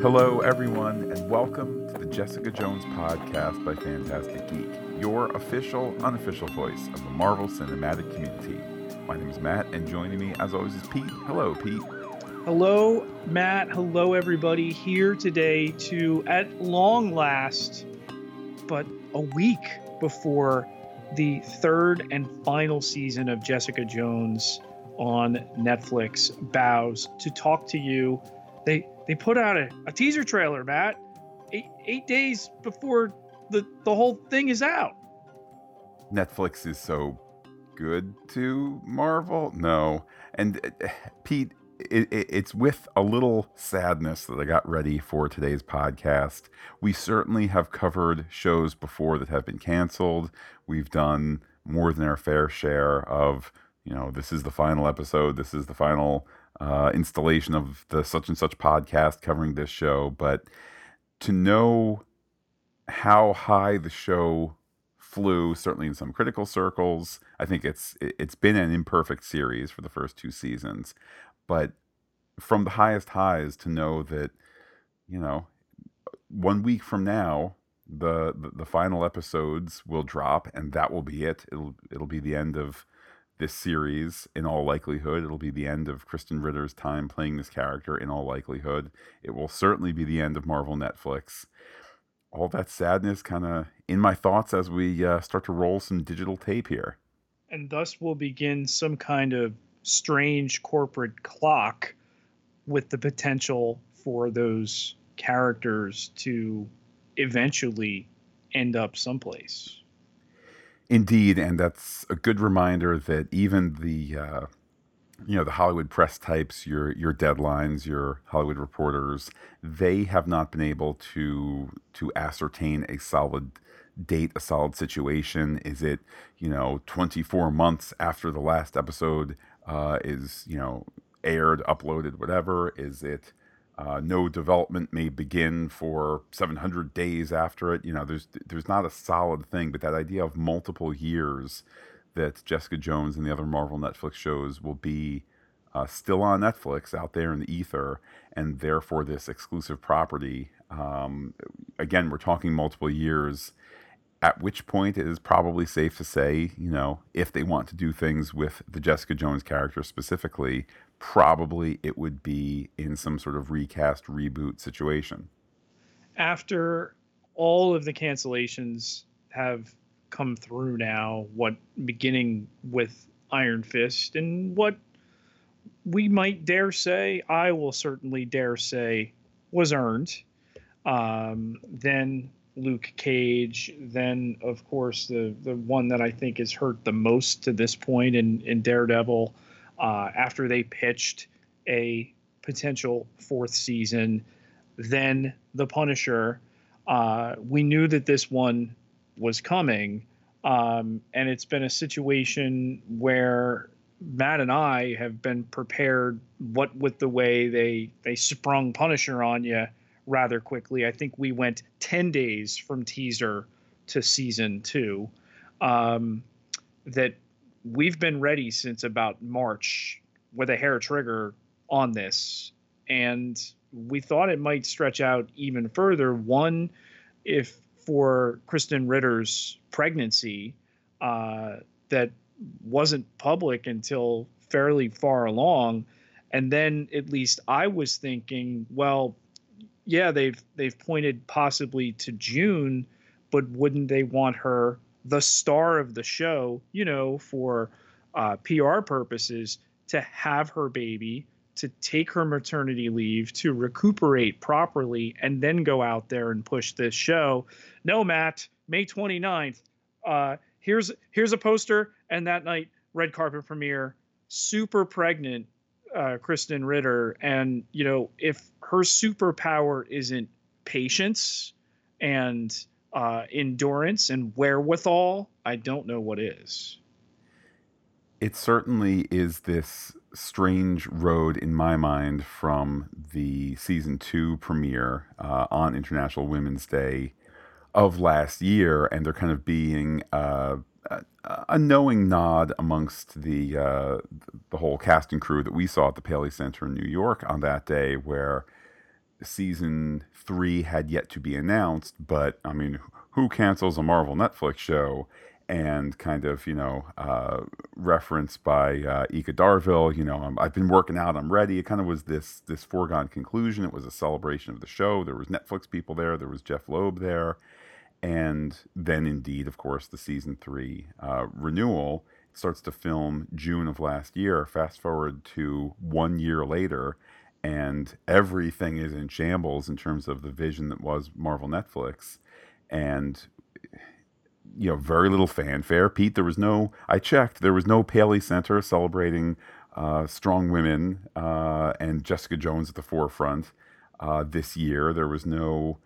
Hello, everyone, and welcome to the Jessica Jones podcast by Phantastic Geek, your official, unofficial voice of the Marvel Cinematic Community. My name is Matt, and joining me, as always, is Pete. Hello, Pete. Hello, Matt. Hello, everybody. Here today to, at long last, but a week before the third and final season of Jessica Jones on Netflix bows to talk to you. They they put out a, a teaser trailer, Matt, eight, eight days before the the whole thing is out. Netflix is so good to Marvel. No, and uh, Pete, it, it, it's with a little sadness that I got ready for today's podcast. We certainly have covered shows before that have been canceled. We've done more than our fair share of you know, this is the final episode, this is the final uh, installation of the such and such podcast covering this show. But to know how high the show flew, certainly in some critical circles, I think it's it's been an imperfect series for the first two seasons. But from the highest highs to know that, you know, one week from now, the, the, the final episodes will drop, and that will be it. It'll it'll be the end of this series in all likelihood. It'll be the end of Krysten Ritter's time playing this character in all likelihood. It will certainly be the end of Marvel Netflix. All that sadness kind of in my thoughts as we uh, start to roll some digital tape here. And thus we'll begin some kind of strange corporate clock with the potential for those characters to eventually end up someplace. Indeed, and that's a good reminder that even the uh, you know the Hollywood press types, your your deadlines, your Hollywood reporters, they have not been able to to ascertain a solid date, a solid situation. Is it you know 24 months after the last episode uh, is you know aired, uploaded, whatever? Is it uh, no development may begin for 700 days after it. You know, there's there's not a solid thing, but that idea of multiple years that Jessica Jones and the other Marvel Netflix shows will be uh, still on Netflix out there in the ether, and therefore this exclusive property. Um, again, we're talking multiple years. At which point it is probably safe to say, you know, if they want to do things with the Jessica Jones character specifically, probably it would be in some sort of recast reboot situation. After all of the cancellations have come through now, what beginning with Iron Fist and what we might dare say, I will certainly dare say, was earned. Um, then Luke Cage, then of course the the one that I think is hurt the most to this point in in Daredevil uh, after they pitched a potential fourth season. Then The Punisher. Uh, we knew that this one was coming. Um, and it's been a situation where Matt and I have been prepared what with the way they they sprung Punisher on you rather quickly. I think we went 10 days from teaser to season 2. Um, that we've been ready since about March with a hair trigger on this, and we thought it might stretch out even further. One, if for Krysten Ritter's pregnancy, uh, that wasn't public until fairly far along, and then at least I was thinking, well, yeah, they've they've pointed possibly to June, but wouldn't they want her the star of the show, you know, for uh, PR purposes, to have her baby, to take her maternity leave, to recuperate properly, and then go out there and push this show. No, Matt, May 29th. Uh, here's here's a poster, and that night, red carpet premiere, super pregnant, uh, Krysten Ritter, and you know if her superpower isn't patience and uh, endurance and wherewithal, I don't know what is. It certainly is this strange road in my mind from the season two premiere uh, on International Women's Day of last year, and there kind of being uh, a, a knowing nod amongst the uh, the whole cast and crew that we saw at the Paley Center in New York on that day, where season three had yet to be announced, but I mean, who cancels a Marvel Netflix show? And kind of, you know, uh, referenced by uh, Eka Darville, you know, i have been working out, I'm ready. It kind of was this this foregone conclusion. It was a celebration of the show. There was Netflix people there. There was Jeph Loeb there, and then indeed, of course, the season three uh, renewal starts to film June of last year. Fast forward to one year later, and everything is in shambles in terms of the vision that was Marvel Netflix, and you know very little fanfare. Pete, there was no. I checked. There was no Paley Center celebrating uh, strong women uh, and Jessica Jones at the forefront uh, this year. There was no,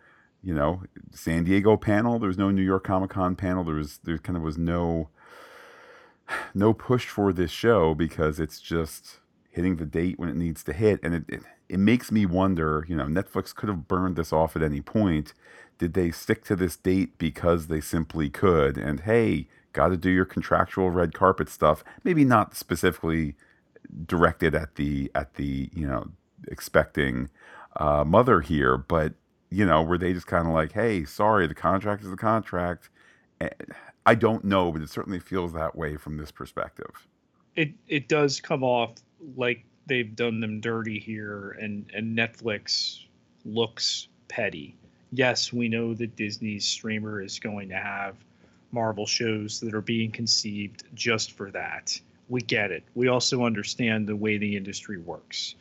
you know, San Diego panel. There was no New York Comic Con panel. There was there kind of was no no push for this show because it's just hitting the date when it needs to hit. And it, it, it makes me wonder, you know, Netflix could have burned this off at any point. Did they stick to this date because they simply could? And hey, got to do your contractual red carpet stuff. Maybe not specifically directed at the at the you know expecting uh, mother here, but you know, were they just kind of like, hey, sorry, the contract is the contract. I don't know, but it certainly feels that way from this perspective. It it does come off like they've done them dirty here and and Netflix looks petty. Yes, we know that Disney's streamer is going to have Marvel shows that are being conceived just for that. We get it. We also understand the way the industry works.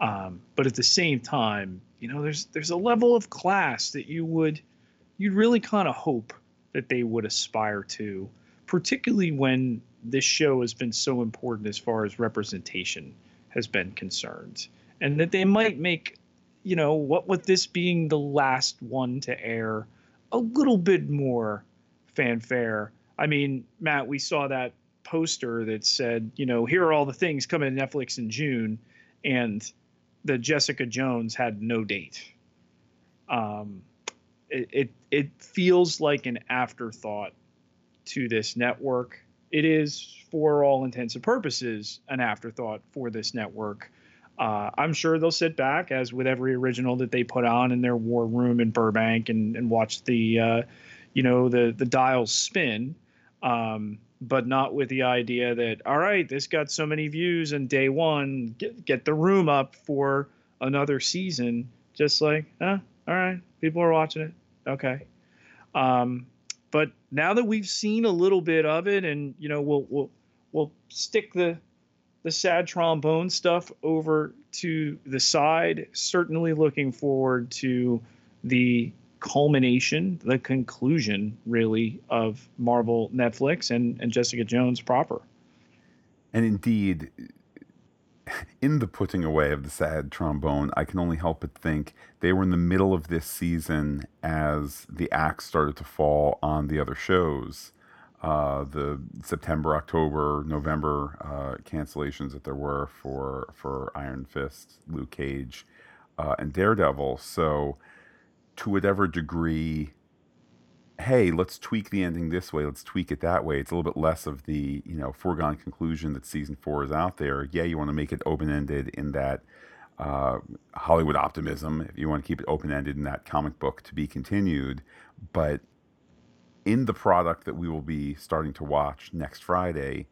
Um, but at the same time, you know, there's there's a level of class that you would you'd really kind of hope that they would aspire to, particularly when this show has been so important as far as representation has been concerned, and that they might make, you know, what with this being the last one to air, a little bit more fanfare. I mean, Matt, we saw that poster that said, you know, here are all the things coming to Netflix in June, and the Jessica Jones had no date. Um, it, it it feels like an afterthought to this network it is, for all intents and purposes, an afterthought for this network. Uh, I'm sure they'll sit back, as with every original that they put on in their war room in Burbank, and, and watch the, uh, you know, the the dials spin, um, but not with the idea that all right, this got so many views in day one, get get the room up for another season. Just like, huh, all right, people are watching it, okay. Um, but now that we've seen a little bit of it, and you know, we'll we'll we'll stick the the sad trombone stuff over to the side. Certainly looking forward to the culmination, the conclusion, really, of Marvel Netflix and, and Jessica Jones proper. And indeed, in the putting away of the sad trombone, I can only help but think they were in the middle of this season as the axe started to fall on the other shows. Uh, the September, October, November uh, cancellations that there were for for Iron Fist, Luke Cage, uh, and Daredevil. So, to whatever degree hey, let's tweak the ending this way, let's tweak it that way. It's a little bit less of the, you know, foregone conclusion that season four is out there. Yeah, you want to make it open ended in that uh, Hollywood optimism, if you want to keep it open ended in that comic book to be continued. But in the product that we will be starting to watch next Friday,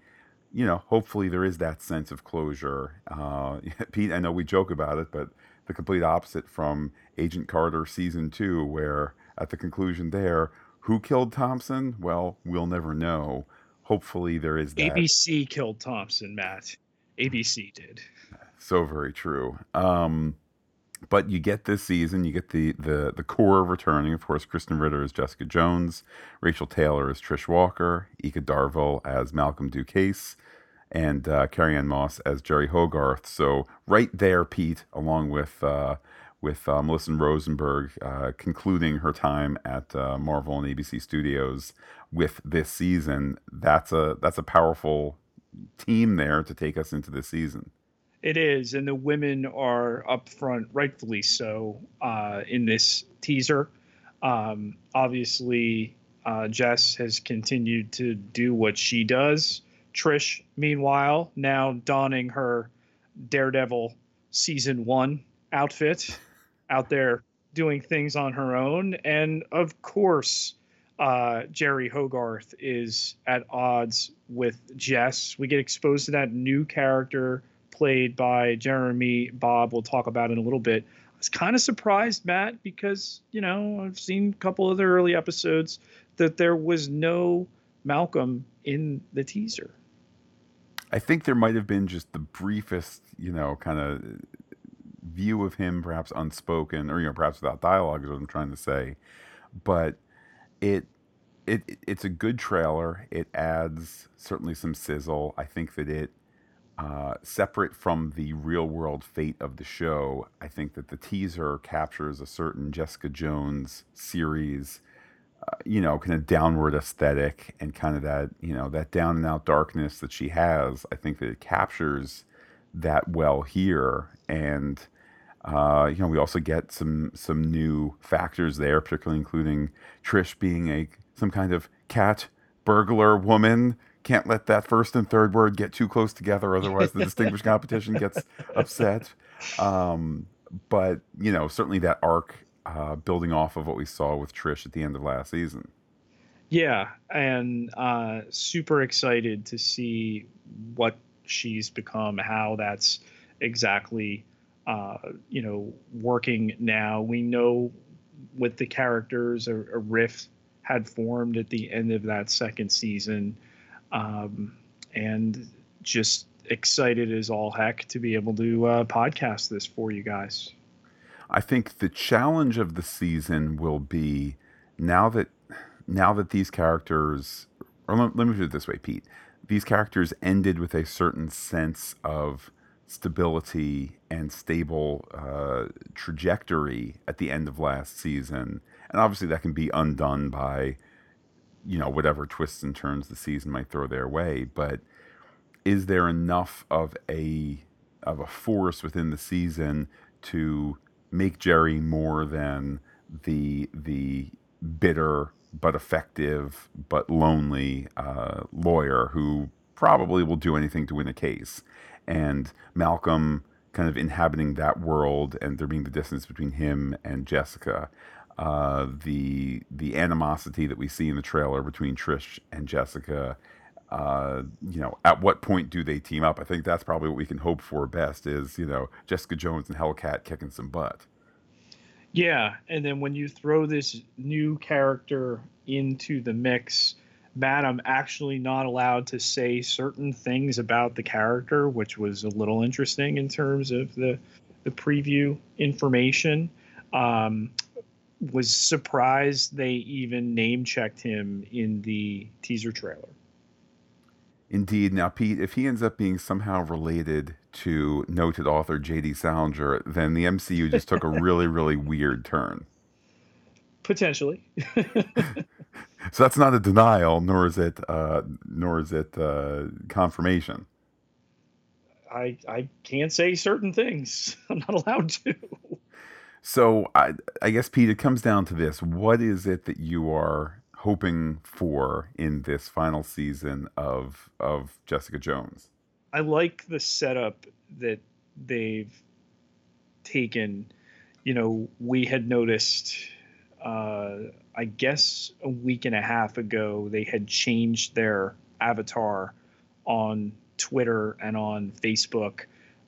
you know, hopefully there is that sense of closure. Uh, Pete, I know we joke about it, but the complete opposite from Agent Carter season two, where at the conclusion there, who killed Thompson? Well, we'll never know. Hopefully, there is that. ABC killed Thompson, Matt. ABC did. So very true. Um, but you get this season, you get the the the core returning. Of course, Krysten Ritter as Jessica Jones, Rachael Taylor as Trish Walker, Eka Darville as Malcolm Ducasse, and uh, Carrie Ann Moss as Jeri Hogarth. So right there, Pete, along with uh, with uh, Melissa Rosenberg uh, concluding her time at uh, Marvel and ABC Studios with this season. That's a that's a powerful team there to take us into this season. It is, and the women are up front, rightfully so, uh, in this teaser. Um, obviously, uh, Jess has continued to do what she does. Trish, meanwhile, now donning her Daredevil season one outfit out there doing things on her own. And of course, uh, Jeri Hogarth is at odds with Jess. We get exposed to that new character played by Jeremy Bobb. We'll talk about in a little bit. I was kind of surprised, Matt, because you know I've seen a couple of the early episodes that there was no Malcolm in the teaser. I think there might have been just the briefest, you know, kind of view of him, perhaps unspoken, or you know, perhaps without dialogue, is what I'm trying to say. But it it it's a good trailer. It adds certainly some sizzle. I think that it uh, separate from the real world fate of the show, I think that the teaser captures a certain Jessica Jones series, uh, you know, kind of downward aesthetic and kind of that, you know, that down and out darkness that she has. I think that it captures that well here. And, uh, you know, we also get some some new factors there, particularly including Trish being a some kind of cat burglar woman can't let that first and third word get too close together, otherwise the distinguished competition gets upset. Um, but you know, certainly that arc uh, building off of what we saw with Trish at the end of last season. Yeah, and uh, super excited to see what she's become, how that's exactly uh, you know working now. We know with the characters, a, a rift had formed at the end of that second season um, and just excited as all heck to be able to uh, podcast this for you guys. I think the challenge of the season will be now that now that these characters, or let, let me put it this way, Pete, these characters ended with a certain sense of stability and stable uh, trajectory at the end of last season, and obviously that can be undone by you know whatever twists and turns the season might throw their way. But is there enough of a of a force within the season to make Jeri more than the the bitter but effective but lonely uh, lawyer who probably will do anything to win a case and Malcolm kind of inhabiting that world and there being the distance between him and Jessica uh, the the animosity that we see in the trailer between Trish and Jessica. Uh, you know, at what point do they team up? I think that's probably what we can hope for best is, you know, Jessica Jones and Hellcat kicking some butt. Yeah, and then when you throw this new character into the mix, Matt, I'm actually not allowed to say certain things about the character, which was a little interesting in terms of the the preview information. Um, was surprised they even name checked him in the teaser trailer. Indeed. Now, Pete, if he ends up being somehow related to noted author J.D. Salinger, then the MCU just took a really, really weird turn. Potentially. so that's not a denial, nor is it, uh, nor is it uh, confirmation. I I can't say certain things. I'm not allowed to. So I, I guess Pete, it comes down to this: what is it that you are hoping for in this final season of of Jessica Jones? I like the setup that they've taken. You know, we had noticed, uh, I guess, a week and a half ago, they had changed their avatar on Twitter and on Facebook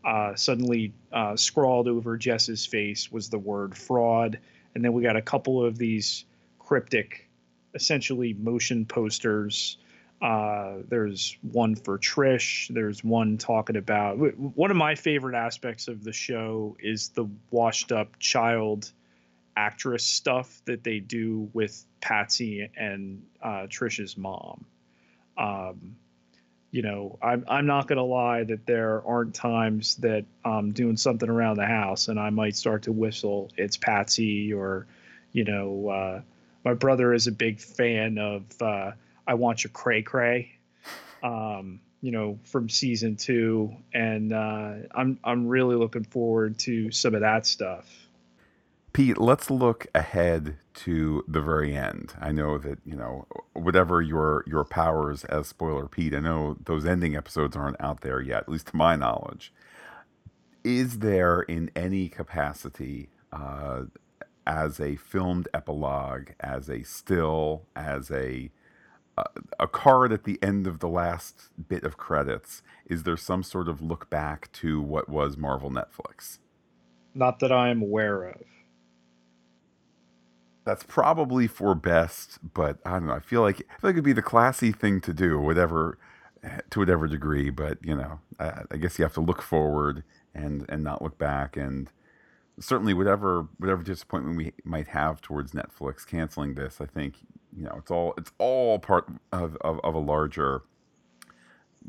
uh, suddenly uh, scrawled over Jess's face was the word fraud. And then we got a couple of these cryptic, essentially motion posters. Uh, there's one for Trish. There's one talking about one of my favorite aspects of the show is the washed up child actress stuff that they do with Patsy and uh, Trish's mom. Um, you know, I'm I'm not gonna lie that there aren't times that I'm doing something around the house and I might start to whistle. It's Patsy or, you know, uh, my brother is a big fan of uh, I Want Your Cray Cray, um, you know, from season two, and uh, I'm I'm really looking forward to some of that stuff. Pete, let's look ahead to the very end. I know that, you know, whatever your your powers as spoiler Pete, I know those ending episodes aren't out there yet, at least to my knowledge. Is there in any capacity uh, as a filmed epilogue, as a still, as a a card at the end of the last bit of credits, is there some sort of look back to what was Marvel Netflix? Not that I'm aware of. That's probably for best, but I don't know. I feel like I feel like it'd be the classy thing to do, whatever, to whatever degree. But you know, I, I guess you have to look forward and and not look back. And certainly, whatever whatever disappointment we might have towards Netflix canceling this, I think you know it's all it's all part of, of, of a larger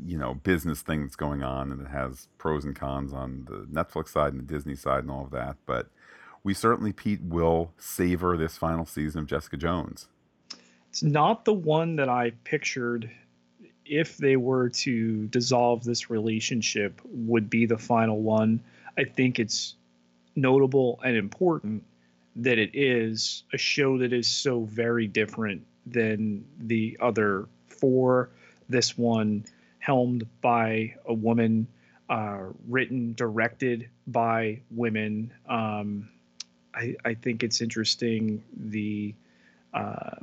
you know business thing that's going on and it has pros and cons on the netflix side and the disney side and all of that but we certainly pete will savor this final season of jessica jones it's not the one that i pictured if they were to dissolve this relationship would be the final one i think it's notable and important that it is a show that is so very different than the other four. This one helmed by a woman, uh, written, directed by women. Um, I, I, think it's interesting the uh,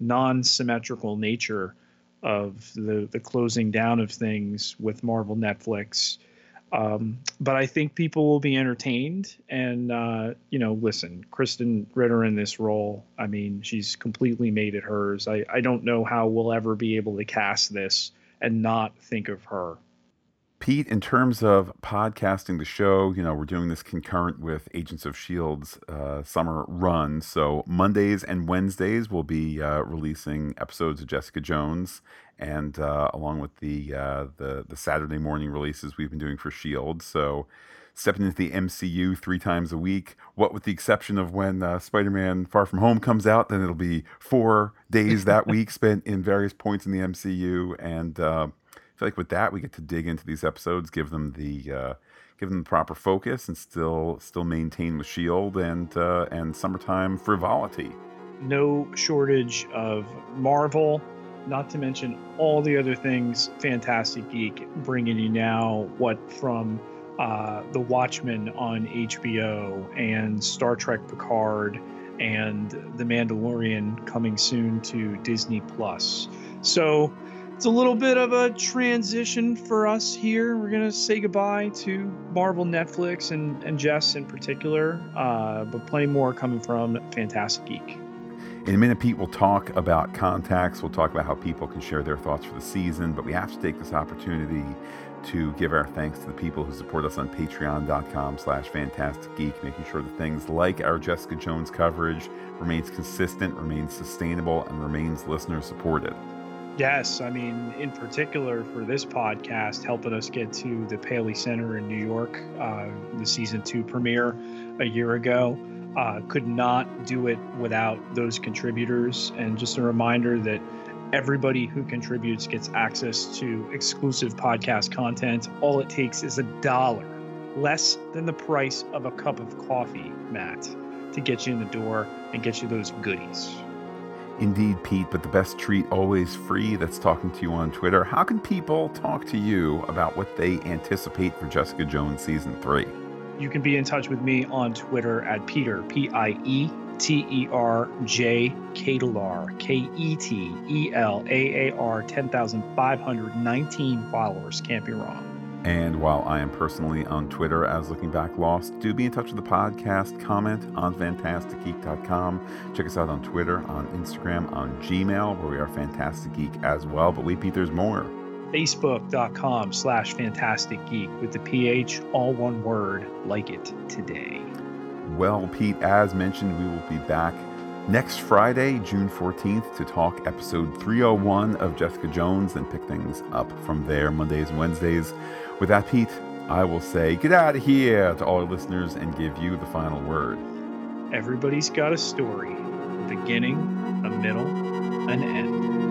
non symmetrical nature of the, the closing down of things with Marvel Netflix. Um, but I think people will be entertained. And, uh, you know, listen, Krysten Ritter in this role, I mean, she's completely made it hers. I, I don't know how we'll ever be able to cast this and not think of her. Pete, in terms of podcasting the show, you know, we're doing this concurrent with Agents of S.H.I.E.L.D.'s uh, summer run. So Mondays and Wednesdays we'll be uh, releasing episodes of Jessica Jones, and uh, along with the, uh, the, the Saturday morning releases we've been doing for S.H.I.E.L.D. So stepping into the MCU three times a week. What with the exception of when uh, Spider-Man Far From Home comes out, then it'll be four days that week spent in various points in the MCU and uh, feel like with that we get to dig into these episodes, give them the uh, give them the proper focus, and still still maintain the shield and uh, and summertime frivolity. No shortage of Marvel, not to mention all the other things. Phantastic Geek bringing you now what from uh, The Watchmen on HBO and Star Trek Picard and The Mandalorian coming soon to Disney Plus. So it's a little bit of a transition for us here. We're going to say goodbye to Marvel, Netflix, and, and Jess in particular, uh, but plenty more coming from Phantastic Geek. In a minute, Pete will talk about contacts. We'll talk about how people can share their thoughts for the season, but we have to take this opportunity to give our thanks to the people who support us on patreon.com slash phantastic geek making sure that things like our jessica jones coverage remains consistent remains sustainable and remains listener supported Yes, I mean, in particular for this podcast, helping us get to the Paley Center in New York, uh, the season two premiere a year ago. Uh, could not do it without those contributors. And just a reminder that everybody who contributes gets access to exclusive podcast content. All it takes is a dollar, less than the price of a cup of coffee, Matt, to get you in the door and get you those goodies. Indeed, Pete, but the best treat always free. That's talking to you on Twitter. How can people talk to you about what they anticipate for Jessica Jones season three? You can be in touch with me on Twitter at Peter, P I E T E R J Ketelaar, K E T E L A A R, 10,519 followers. Can't be wrong. And while I am personally on Twitter as Looking Back Lost, do be in touch with the podcast. Comment on phantasticgeek.com. Check us out on Twitter, on Instagram, on Gmail, where we are Phantastic Geek as well. But wait, Pete, there's more. Facebook.com slash Phantastic Geek with the PH, all one word, like it today. Well, Pete, as mentioned, we will be back next Friday, June 14th, to talk episode 301 of Jessica Jones and pick things up from there Mondays and Wednesdays. With that, Pete, I will say get out of here to all our listeners and give you the final word. Everybody's got a story, a beginning, a middle, an end.